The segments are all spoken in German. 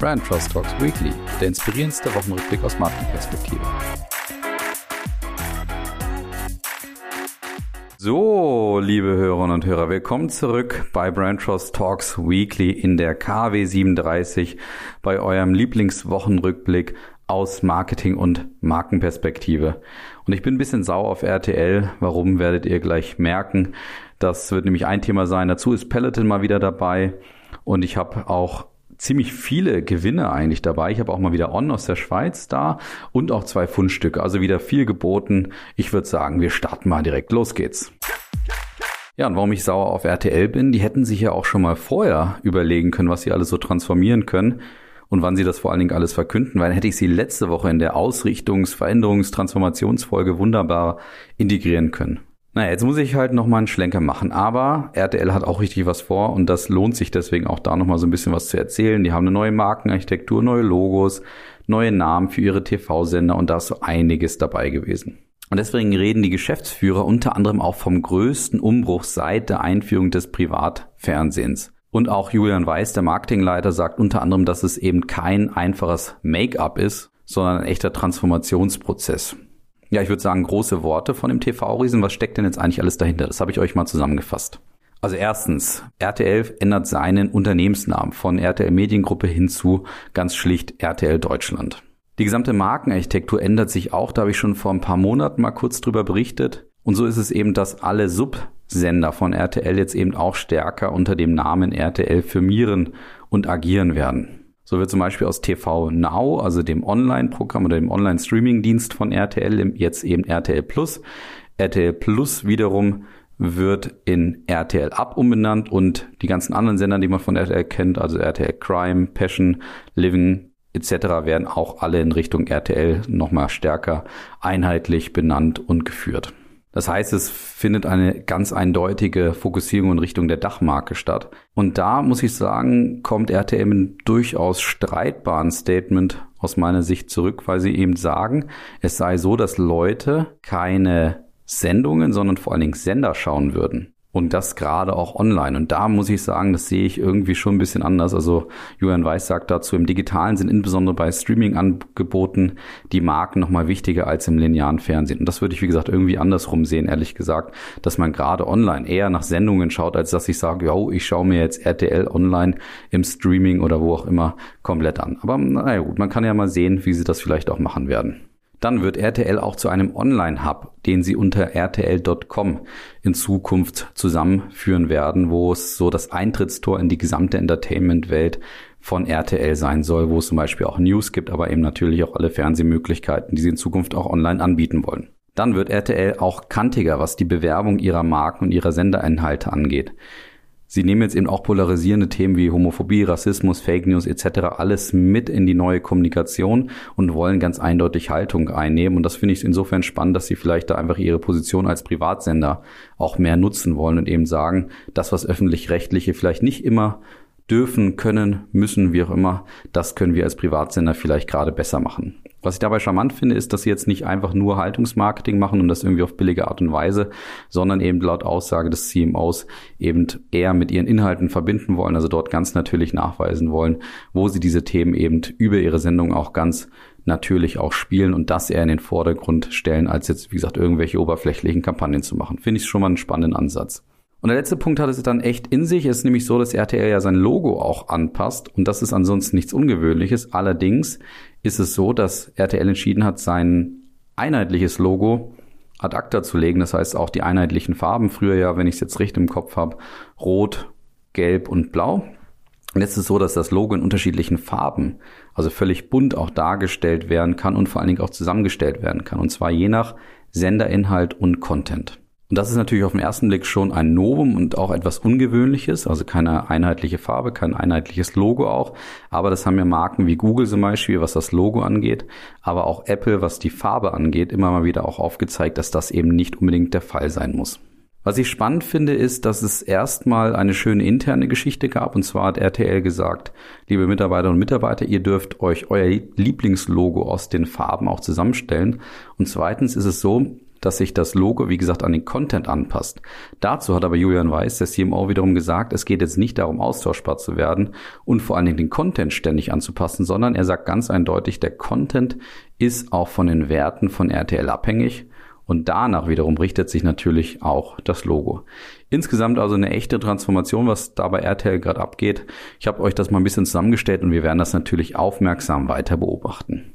Brand Trust Talks Weekly, der inspirierendste Wochenrückblick aus Markenperspektive. So, liebe Hörerinnen und Hörer, willkommen zurück bei Brand Trust Talks Weekly in der KW 37 bei eurem Lieblingswochenrückblick aus Marketing und Markenperspektive. Und ich bin ein bisschen sauer auf RTL. Warum werdet ihr gleich merken? Das wird nämlich ein Thema sein. Dazu ist Peloton mal wieder dabei. Und ich habe auch ziemlich viele Gewinne eigentlich dabei. Ich habe auch mal wieder On aus der Schweiz da und auch zwei Fundstücke. Also wieder viel geboten. Ich würde sagen, wir starten mal direkt. Los geht's. Ja, und warum ich sauer auf RTL bin, die hätten sich ja auch schon mal vorher überlegen können, was sie alles so transformieren können und wann sie das vor allen Dingen alles verkünden, weil dann hätte ich sie letzte Woche in der Ausrichtungs-, Veränderungs-, Transformationsfolge wunderbar integrieren können. Naja, jetzt muss ich halt nochmal einen Schlenker machen, aber RTL hat auch richtig was vor und das lohnt sich deswegen auch da nochmal so ein bisschen was zu erzählen. Die haben eine neue Markenarchitektur, neue Logos, neue Namen für ihre TV-Sender und da ist so einiges dabei gewesen. Und deswegen reden die Geschäftsführer unter anderem auch vom größten Umbruch seit der Einführung des Privatfernsehens. Und auch Julian Weiß, der Marketingleiter, sagt unter anderem, dass es eben kein einfaches Make-up ist, sondern ein echter Transformationsprozess. Ja, ich würde sagen, große Worte von dem TV-Riesen. Was steckt denn jetzt eigentlich alles dahinter? Das habe ich euch mal zusammengefasst. Also erstens, RTL ändert seinen Unternehmensnamen von RTL Mediengruppe hin zu ganz schlicht RTL Deutschland. Die gesamte Markenarchitektur ändert sich auch, da habe ich schon vor ein paar Monaten mal kurz drüber berichtet. Und so ist es eben, dass alle Subsender von RTL jetzt eben auch stärker unter dem Namen RTL firmieren und agieren werden. So wird zum Beispiel aus TV Now, also dem Online-Programm oder dem Online-Streaming-Dienst von RTL, jetzt eben RTL Plus. RTL Plus wiederum wird in RTL Up umbenannt und die ganzen anderen Sender, die man von RTL kennt, also RTL Crime, Passion, Living etc., werden auch alle in Richtung RTL nochmal stärker einheitlich benannt und geführt. Das heißt, es findet eine ganz eindeutige Fokussierung in Richtung der Dachmarke statt. Und da muss ich sagen, kommt RTL mit durchaus streitbaren Statement aus meiner Sicht zurück, weil sie eben sagen, es sei so, dass Leute keine Sendungen, sondern vor allen Dingen Sender schauen würden. Und das gerade auch online. Und da muss ich sagen, das sehe ich irgendwie schon ein bisschen anders. Also Julian Weiß sagt dazu, im Digitalen sind insbesondere bei Streaming-Angeboten die Marken nochmal wichtiger als im linearen Fernsehen. Und das würde ich, wie gesagt, irgendwie andersrum sehen, ehrlich gesagt, dass man gerade online eher nach Sendungen schaut, als dass ich sage, yo, ich schaue mir jetzt RTL online im Streaming oder wo auch immer komplett an. Aber naja gut, man kann ja mal sehen, wie sie das vielleicht auch machen werden. Dann wird RTL auch zu einem Online-Hub, den sie unter rtl.com in Zukunft zusammenführen werden, wo es so das Eintrittstor in die gesamte Entertainment-Welt von RTL sein soll, wo es zum Beispiel auch News gibt, aber eben natürlich auch alle Fernsehmöglichkeiten, die sie in Zukunft auch online anbieten wollen. Dann wird RTL auch kantiger, was die Bewerbung ihrer Marken und ihrer Senderinhalte angeht. Sie nehmen jetzt eben auch polarisierende Themen wie Homophobie, Rassismus, Fake News etc. alles mit in die neue Kommunikation und wollen ganz eindeutig Haltung einnehmen. Und das finde ich insofern spannend, dass sie vielleicht da einfach ihre Position als Privatsender auch mehr nutzen wollen und eben sagen, das, was öffentlich-rechtliche vielleicht nicht immer dürfen, können, müssen, wie auch immer, das können wir als Privatsender vielleicht gerade besser machen. Was ich dabei charmant finde, ist, dass sie jetzt nicht einfach nur Haltungsmarketing machen und das irgendwie auf billige Art und Weise, sondern eben laut Aussage des CMOs eben eher mit ihren Inhalten verbinden wollen, also dort ganz natürlich nachweisen wollen, wo sie diese Themen eben über ihre Sendung auch ganz natürlich auch spielen und das eher in den Vordergrund stellen, als jetzt, wie gesagt, irgendwelche oberflächlichen Kampagnen zu machen. Finde ich schon mal einen spannenden Ansatz. Und der letzte Punkt hat es dann echt in sich. Es ist nämlich so, dass RTL ja sein Logo auch anpasst. Und das ist ansonsten nichts Ungewöhnliches. Allerdings ist es so, dass RTL entschieden hat, sein einheitliches Logo ad acta zu legen. Das heißt auch die einheitlichen Farben. Früher ja, wenn ich es jetzt richtig im Kopf habe, rot, gelb und blau. Und jetzt ist es so, dass das Logo in unterschiedlichen Farben, also völlig bunt auch dargestellt werden kann und vor allen Dingen auch zusammengestellt werden kann. Und zwar je nach Senderinhalt und Content. Und das ist natürlich auf den ersten Blick schon ein Novum und auch etwas Ungewöhnliches, also keine einheitliche Farbe, kein einheitliches Logo auch. Aber das haben ja Marken wie Google zum Beispiel, was das Logo angeht, aber auch Apple, was die Farbe angeht, immer mal wieder auch aufgezeigt, dass das eben nicht unbedingt der Fall sein muss. Was ich spannend finde, ist, dass es erstmal eine schöne interne Geschichte gab. Und zwar hat RTL gesagt, liebe Mitarbeiterinnen und Mitarbeiter, ihr dürft euch euer Lieblingslogo aus den Farben auch zusammenstellen. Und zweitens ist es so, dass sich das Logo, wie gesagt, an den Content anpasst. Dazu hat aber Julian Weiß, der CMO, wiederum gesagt, es geht jetzt nicht darum, austauschbar zu werden und vor allen Dingen den Content ständig anzupassen, sondern er sagt ganz eindeutig, der Content ist auch von den Werten von RTL abhängig und danach wiederum richtet sich natürlich auch das Logo. Insgesamt also eine echte Transformation, was da bei RTL gerade abgeht. Ich habe euch das mal ein bisschen zusammengestellt und wir werden das natürlich aufmerksam weiter beobachten.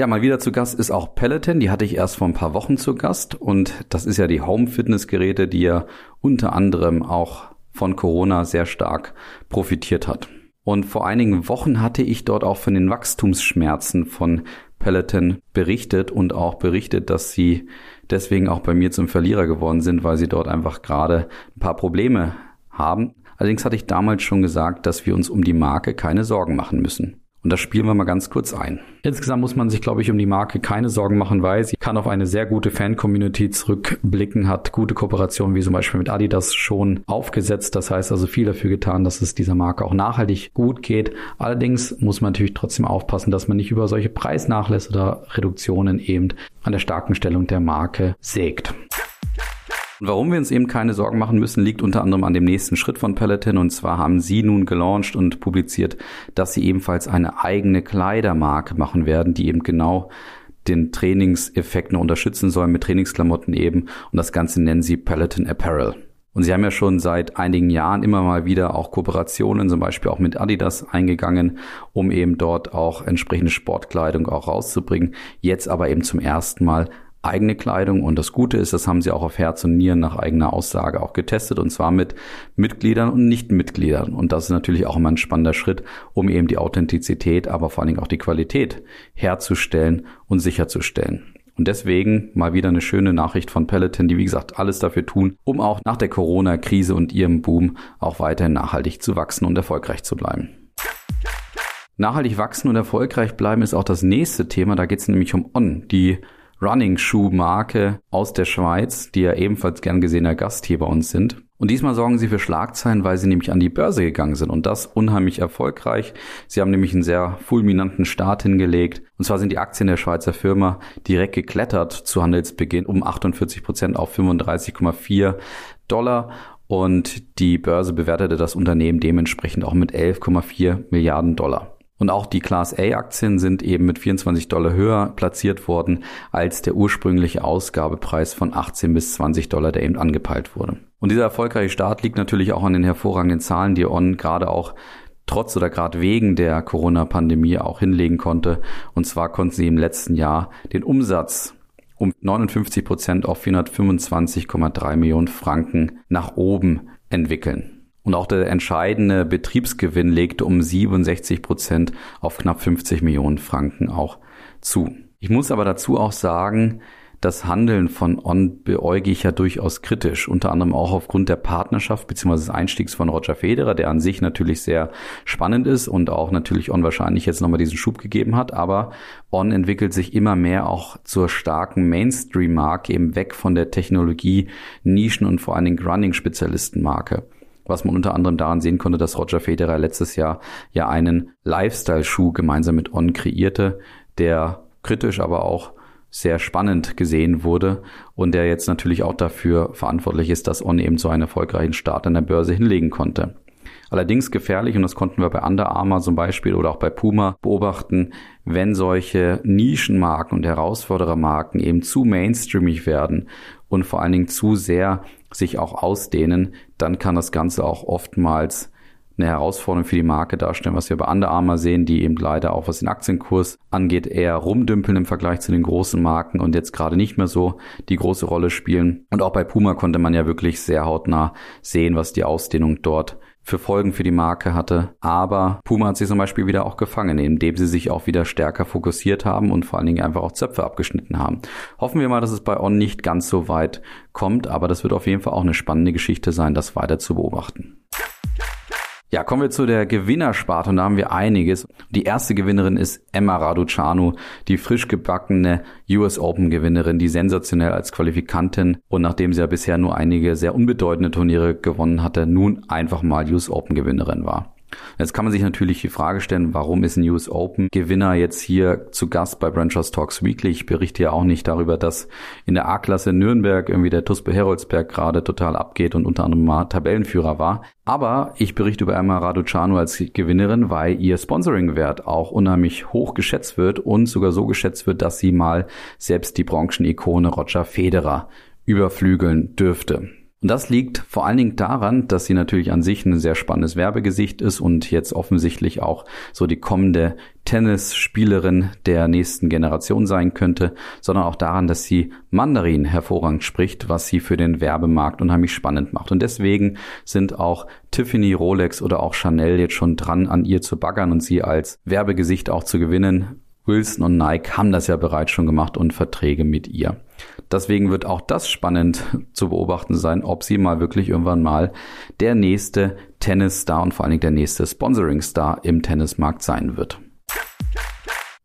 Ja, mal wieder zu Gast ist auch Peloton. Die hatte ich erst vor ein paar Wochen zu Gast. Und das ist ja die Home-Fitness-Geräte, die ja unter anderem auch von Corona sehr stark profitiert hat. Und vor einigen Wochen hatte ich dort auch von den Wachstumsschmerzen von Peloton berichtet und auch berichtet, dass sie deswegen auch bei mir zum Verlierer geworden sind, weil sie dort einfach gerade ein paar Probleme haben. Allerdings hatte ich damals schon gesagt, dass wir uns um die Marke keine Sorgen machen müssen. Und das spielen wir mal ganz kurz ein. Insgesamt muss man sich, glaube ich, um die Marke keine Sorgen machen, weil sie kann auf eine sehr gute Fan-Community zurückblicken, hat gute Kooperationen wie zum Beispiel mit Adidas schon aufgesetzt. Das heißt also viel dafür getan, dass es dieser Marke auch nachhaltig gut geht. Allerdings muss man natürlich trotzdem aufpassen, dass man nicht über solche Preisnachlässe oder Reduktionen eben an der starken Stellung der Marke sägt. Und warum wir uns eben keine Sorgen machen müssen, liegt unter anderem an dem nächsten Schritt von Peloton. Und zwar haben sie nun gelauncht und publiziert, dass sie ebenfalls eine eigene Kleidermarke machen werden, die eben genau den Trainingseffekt noch unterstützen soll mit Trainingsklamotten eben. Und das Ganze nennen sie Peloton Apparel. Und sie haben ja schon seit einigen Jahren immer mal wieder auch Kooperationen, zum Beispiel auch mit Adidas eingegangen, um eben dort auch entsprechende Sportkleidung auch rauszubringen. Jetzt aber eben zum ersten Mal eigene Kleidung und das Gute ist, das haben sie auch auf Herz und Nieren nach eigener Aussage auch getestet und zwar mit Mitgliedern und Nichtmitgliedern und das ist natürlich auch immer ein spannender Schritt, um eben die Authentizität, aber vor allen Dingen auch die Qualität herzustellen und sicherzustellen. Und deswegen mal wieder eine schöne Nachricht von Peloton, die wie gesagt alles dafür tun, um auch nach der Corona-Krise und ihrem Boom auch weiterhin nachhaltig zu wachsen und erfolgreich zu bleiben. Nachhaltig wachsen und erfolgreich bleiben ist auch das nächste Thema. Da geht es nämlich um On, die Running-Shoe-Marke aus der Schweiz, die ja ebenfalls gern gesehener Gast hier bei uns sind. Und diesmal sorgen sie für Schlagzeilen, weil sie nämlich an die Börse gegangen sind und das unheimlich erfolgreich. Sie haben nämlich einen sehr fulminanten Start hingelegt. Und zwar sind die Aktien der Schweizer Firma direkt geklettert zu Handelsbeginn um 48 Prozent auf 35,4 Dollar. Und die Börse bewertete das Unternehmen dementsprechend auch mit 11,4 Milliarden Dollar. Und auch die Class A-Aktien sind eben mit 24 Dollar höher platziert worden als der ursprüngliche Ausgabepreis von 18 bis 20 Dollar, der eben angepeilt wurde. Und dieser erfolgreiche Start liegt natürlich auch an den hervorragenden Zahlen, die On gerade auch trotz oder gerade wegen der Corona-Pandemie auch hinlegen konnte. Und zwar konnten sie im letzten Jahr den Umsatz um 59 Prozent auf 425,3 Millionen Franken nach oben entwickeln. Und auch der entscheidende Betriebsgewinn legte um 67 Prozent auf knapp 50 Millionen Franken auch zu. Ich muss aber dazu auch sagen, das Handeln von On beäuge ich ja durchaus kritisch, unter anderem auch aufgrund der Partnerschaft bzw. des Einstiegs von Roger Federer, der an sich natürlich sehr spannend ist und auch natürlich On wahrscheinlich jetzt nochmal diesen Schub gegeben hat, aber On entwickelt sich immer mehr auch zur starken Mainstream-Marke, eben weg von der Technologie, Nischen und vor allen Dingen Running-Spezialisten-Marke was man unter anderem daran sehen konnte, dass Roger Federer letztes Jahr ja einen Lifestyle-Schuh gemeinsam mit On kreierte, der kritisch, aber auch sehr spannend gesehen wurde und der jetzt natürlich auch dafür verantwortlich ist, dass On eben so einen erfolgreichen Start an der Börse hinlegen konnte. Allerdings gefährlich, und das konnten wir bei Under Armour zum Beispiel oder auch bei Puma beobachten, wenn solche Nischenmarken und Herausforderermarken eben zu mainstreamig werden und vor allen Dingen zu sehr sich auch ausdehnen, dann kann das Ganze auch oftmals eine Herausforderung für die Marke darstellen, was wir bei Under Armour sehen, die eben leider auch was den Aktienkurs angeht, eher rumdümpeln im Vergleich zu den großen Marken und jetzt gerade nicht mehr so die große Rolle spielen. Und auch bei Puma konnte man ja wirklich sehr hautnah sehen, was die Ausdehnung dort für Folgen für die Marke hatte. Aber Puma hat sich zum Beispiel wieder auch gefangen, indem sie sich auch wieder stärker fokussiert haben und vor allen Dingen einfach auch Zöpfe abgeschnitten haben. Hoffen wir mal, dass es bei On nicht ganz so weit kommt, aber das wird auf jeden Fall auch eine spannende Geschichte sein, das weiter zu beobachten. Ja, kommen wir zu der Gewinnersparte und da haben wir einiges. Die erste Gewinnerin ist Emma Raducanu, die frisch gebackene US Open Gewinnerin, die sensationell als Qualifikantin und nachdem sie ja bisher nur einige sehr unbedeutende Turniere gewonnen hatte, nun einfach mal US Open Gewinnerin war. Jetzt kann man sich natürlich die Frage stellen, warum ist News Open Gewinner jetzt hier zu Gast bei Branchers Talks Weekly? Ich berichte ja auch nicht darüber, dass in der A-Klasse Nürnberg irgendwie der TuSpe Heroldsberg gerade total abgeht und unter anderem mal Tabellenführer war. Aber ich berichte über Emma Raducanu als Gewinnerin, weil ihr Sponsoring-Wert auch unheimlich hoch geschätzt wird und sogar so geschätzt wird, dass sie mal selbst die Branchenikone Roger Federer überflügeln dürfte. Und das liegt vor allen Dingen daran, dass sie natürlich an sich ein sehr spannendes Werbegesicht ist und jetzt offensichtlich auch so die kommende Tennisspielerin der nächsten Generation sein könnte, sondern auch daran, dass sie Mandarin hervorragend spricht, was sie für den Werbemarkt unheimlich spannend macht. Und deswegen sind auch Tiffany, Rolex oder auch Chanel jetzt schon dran, an ihr zu baggern und sie als Werbegesicht auch zu gewinnen. Wilson und Nike haben das ja bereits schon gemacht und Verträge mit ihr. Deswegen wird auch das spannend zu beobachten sein, ob sie mal wirklich irgendwann mal der nächste Tennisstar und vor allen Dingen der nächste Sponsoring-Star im Tennismarkt sein wird.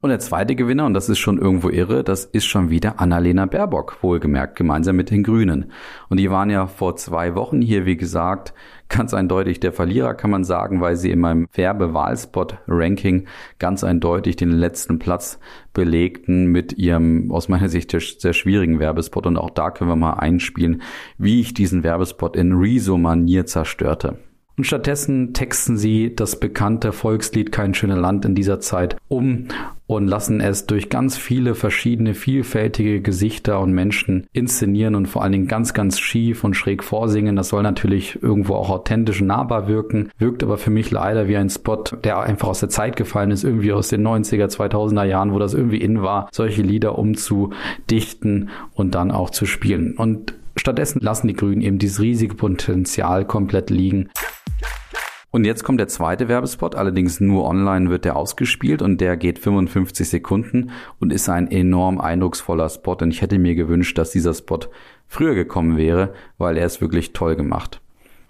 Und der zweite Gewinner, und das ist schon irgendwo irre, das ist schon wieder Annalena Baerbock, wohlgemerkt, gemeinsam mit den Grünen. Und die waren ja vor zwei Wochen hier, wie gesagt, ganz eindeutig der Verlierer, kann man sagen, weil sie in meinem Werbewahlspot-Ranking ganz eindeutig den letzten Platz belegten mit ihrem, aus meiner Sicht, sehr schwierigen Werbespot. Und auch da können wir mal einspielen, wie ich diesen Werbespot in Rezo-Manier zerstörte. Und stattdessen texten sie das bekannte Volkslied Kein schöner Land in dieser Zeit um und lassen es durch ganz viele verschiedene, vielfältige Gesichter und Menschen inszenieren und vor allen Dingen ganz, ganz schief und schräg vorsingen. Das soll natürlich irgendwo auch authentisch nahbar wirken, wirkt aber für mich leider wie ein Spot, der einfach aus der Zeit gefallen ist, irgendwie aus den 90er, 2000er Jahren, wo das irgendwie in war, solche Lieder umzudichten und dann auch zu spielen. Und stattdessen lassen die Grünen eben dieses riesige Potenzial komplett liegen. Und jetzt kommt der zweite Werbespot, allerdings nur online wird der ausgespielt und der geht 55 Sekunden und ist ein enorm eindrucksvoller Spot und ich hätte mir gewünscht, dass dieser Spot früher gekommen wäre, weil er ist wirklich toll gemacht.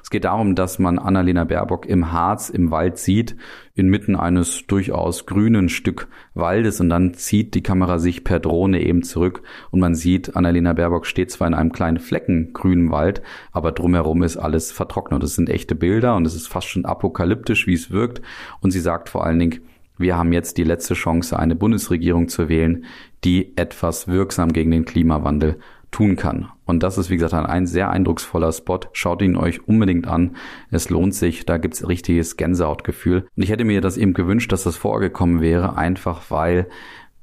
Es geht darum, dass man Annalena Baerbock im Harz im Wald sieht, inmitten eines durchaus grünen Stück Waldes und dann zieht die Kamera sich per Drohne eben zurück und man sieht, Annalena Baerbock steht zwar in einem kleinen Flecken grünen Wald, aber drumherum ist alles vertrocknet. Das sind echte Bilder und es ist fast schon apokalyptisch, wie es wirkt und sie sagt vor allen Dingen, wir haben jetzt die letzte Chance, eine Bundesregierung zu wählen, die etwas wirksam gegen den Klimawandel tun kann. Und das ist, wie gesagt, ein sehr eindrucksvoller Spot. Schaut ihn euch unbedingt an. Es lohnt sich. Da gibt's richtiges Gänsehautgefühl. Und ich hätte mir das eben gewünscht, dass das vorgekommen wäre, einfach weil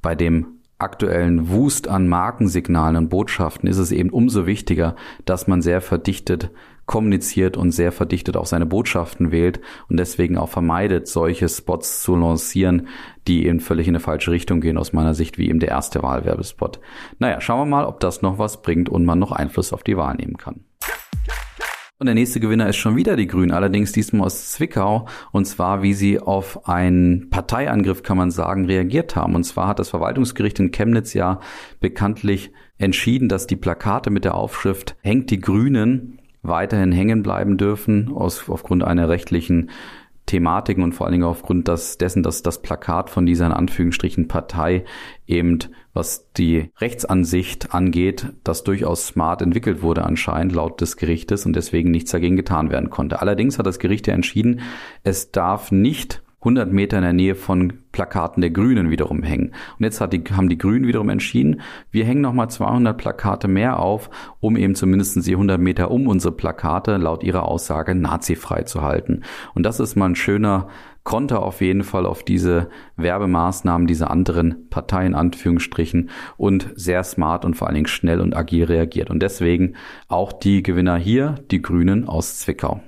bei dem aktuellen Wust an Markensignalen und Botschaften ist es eben umso wichtiger, dass man sehr verdichtet kommuniziert und sehr verdichtet auch seine Botschaften wählt und deswegen auch vermeidet, solche Spots zu lancieren, die eben völlig in eine falsche Richtung gehen aus meiner Sicht, wie eben der erste Wahlwerbespot. Naja, schauen wir mal, ob das noch was bringt und man noch Einfluss auf die Wahl nehmen kann. Und der nächste Gewinner ist schon wieder die Grünen, allerdings diesmal aus Zwickau. Und zwar, wie sie auf einen Parteiangriff, kann man sagen, reagiert haben. Und zwar hat das Verwaltungsgericht in Chemnitz ja bekanntlich entschieden, dass die Plakate mit der Aufschrift Hängt die Grünen weiterhin hängen bleiben dürfen aus, aufgrund einer rechtlichen Thematiken und vor allen Dingen aufgrund des, dessen, dass das Plakat von dieser in Anführungsstrichen Partei eben, was die Rechtsansicht angeht, das durchaus smart entwickelt wurde anscheinend laut des Gerichtes und deswegen nichts dagegen getan werden konnte. Allerdings hat das Gericht ja entschieden, es darf nicht 100 Meter in der Nähe von Plakaten der Grünen wiederum hängen. Und jetzt die, haben die Grünen wiederum entschieden, wir hängen nochmal 200 Plakate mehr auf, um eben zumindest die 100 Meter um unsere Plakate laut ihrer Aussage nazifrei zu halten. Und das ist mal ein schöner Konter auf jeden Fall auf diese Werbemaßnahmen dieser anderen Parteien, Anführungsstrichen, und sehr smart und vor allen Dingen schnell und agil reagiert. Und deswegen auch die Gewinner hier, die Grünen aus Zwickau.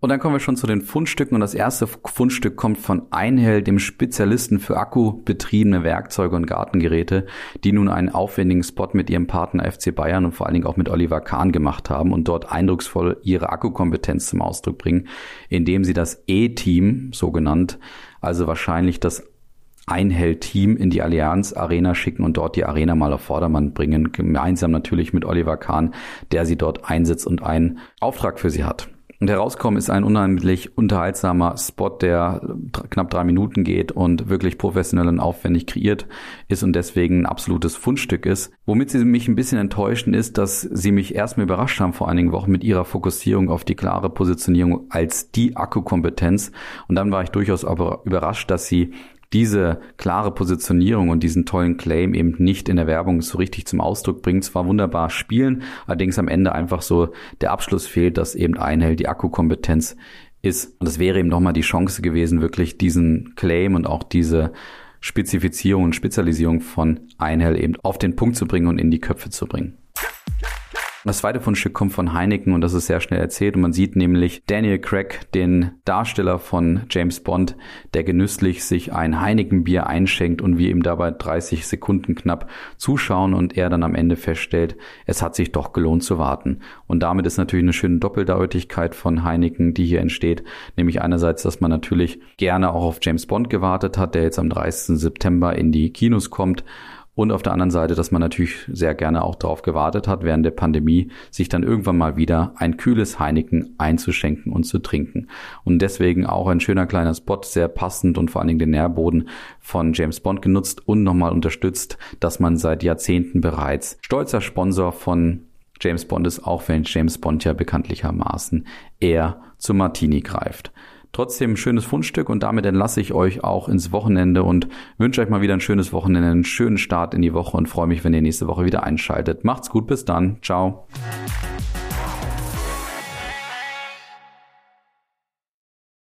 Und dann kommen wir schon zu den Fundstücken und das erste Fundstück kommt von Einhell, dem Spezialisten für akkubetriebene Werkzeuge und Gartengeräte, die nun einen aufwendigen Spot mit ihrem Partner FC Bayern und vor allen Dingen auch mit Oliver Kahn gemacht haben und dort eindrucksvoll ihre Akkukompetenz zum Ausdruck bringen, indem sie das E-Team, so genannt, also wahrscheinlich das Einhell-Team in die Allianz Arena schicken und dort die Arena mal auf Vordermann bringen, gemeinsam natürlich mit Oliver Kahn, der sie dort einsetzt und einen Auftrag für sie hat. Und herauskommen ist ein unheimlich unterhaltsamer Spot, der knapp drei Minuten geht und wirklich professionell und aufwendig kreiert ist und deswegen ein absolutes Fundstück ist. Womit sie mich ein bisschen enttäuschen ist, dass sie mich erstmal überrascht haben vor einigen Wochen mit ihrer Fokussierung auf die klare Positionierung als die Akkukompetenz. Und dann war ich durchaus aber überrascht, dass sie diese klare Positionierung und diesen tollen Claim eben nicht in der Werbung so richtig zum Ausdruck bringen. Zwar wunderbar spielen, allerdings am Ende einfach so der Abschluss fehlt, dass eben Einhell die Akkukompetenz ist. Und das wäre eben nochmal die Chance gewesen, wirklich diesen Claim und auch diese Spezifizierung und Spezialisierung von Einhell eben auf den Punkt zu bringen und in die Köpfe zu bringen. Das zweite Fundstück kommt von Heineken und das ist sehr schnell erzählt und man sieht nämlich Daniel Craig, den Darsteller von James Bond, der genüsslich sich ein Heineken-Bier einschenkt und wir ihm dabei 30 Sekunden knapp zuschauen und er dann am Ende feststellt, es hat sich doch gelohnt zu warten. Und damit ist natürlich eine schöne Doppeldeutigkeit von Heineken, die hier entsteht, nämlich einerseits, dass man natürlich gerne auch auf James Bond gewartet hat, der jetzt am 30. September in die Kinos kommt und auf der anderen Seite, dass man natürlich sehr gerne auch darauf gewartet hat, während der Pandemie sich dann irgendwann mal wieder ein kühles Heineken einzuschenken und zu trinken. Und deswegen auch ein schöner kleiner Spot, sehr passend und vor allen Dingen den Nährboden von James Bond genutzt und nochmal unterstützt, dass man seit Jahrzehnten bereits stolzer Sponsor von James Bond ist, auch wenn James Bond ja bekanntlichermaßen eher zu Martini greift. Trotzdem ein schönes Fundstück und damit entlasse ich euch auch ins Wochenende und wünsche euch mal wieder ein schönes Wochenende, einen schönen Start in die Woche und freue mich, wenn ihr nächste Woche wieder einschaltet. Macht's gut, bis dann. Ciao.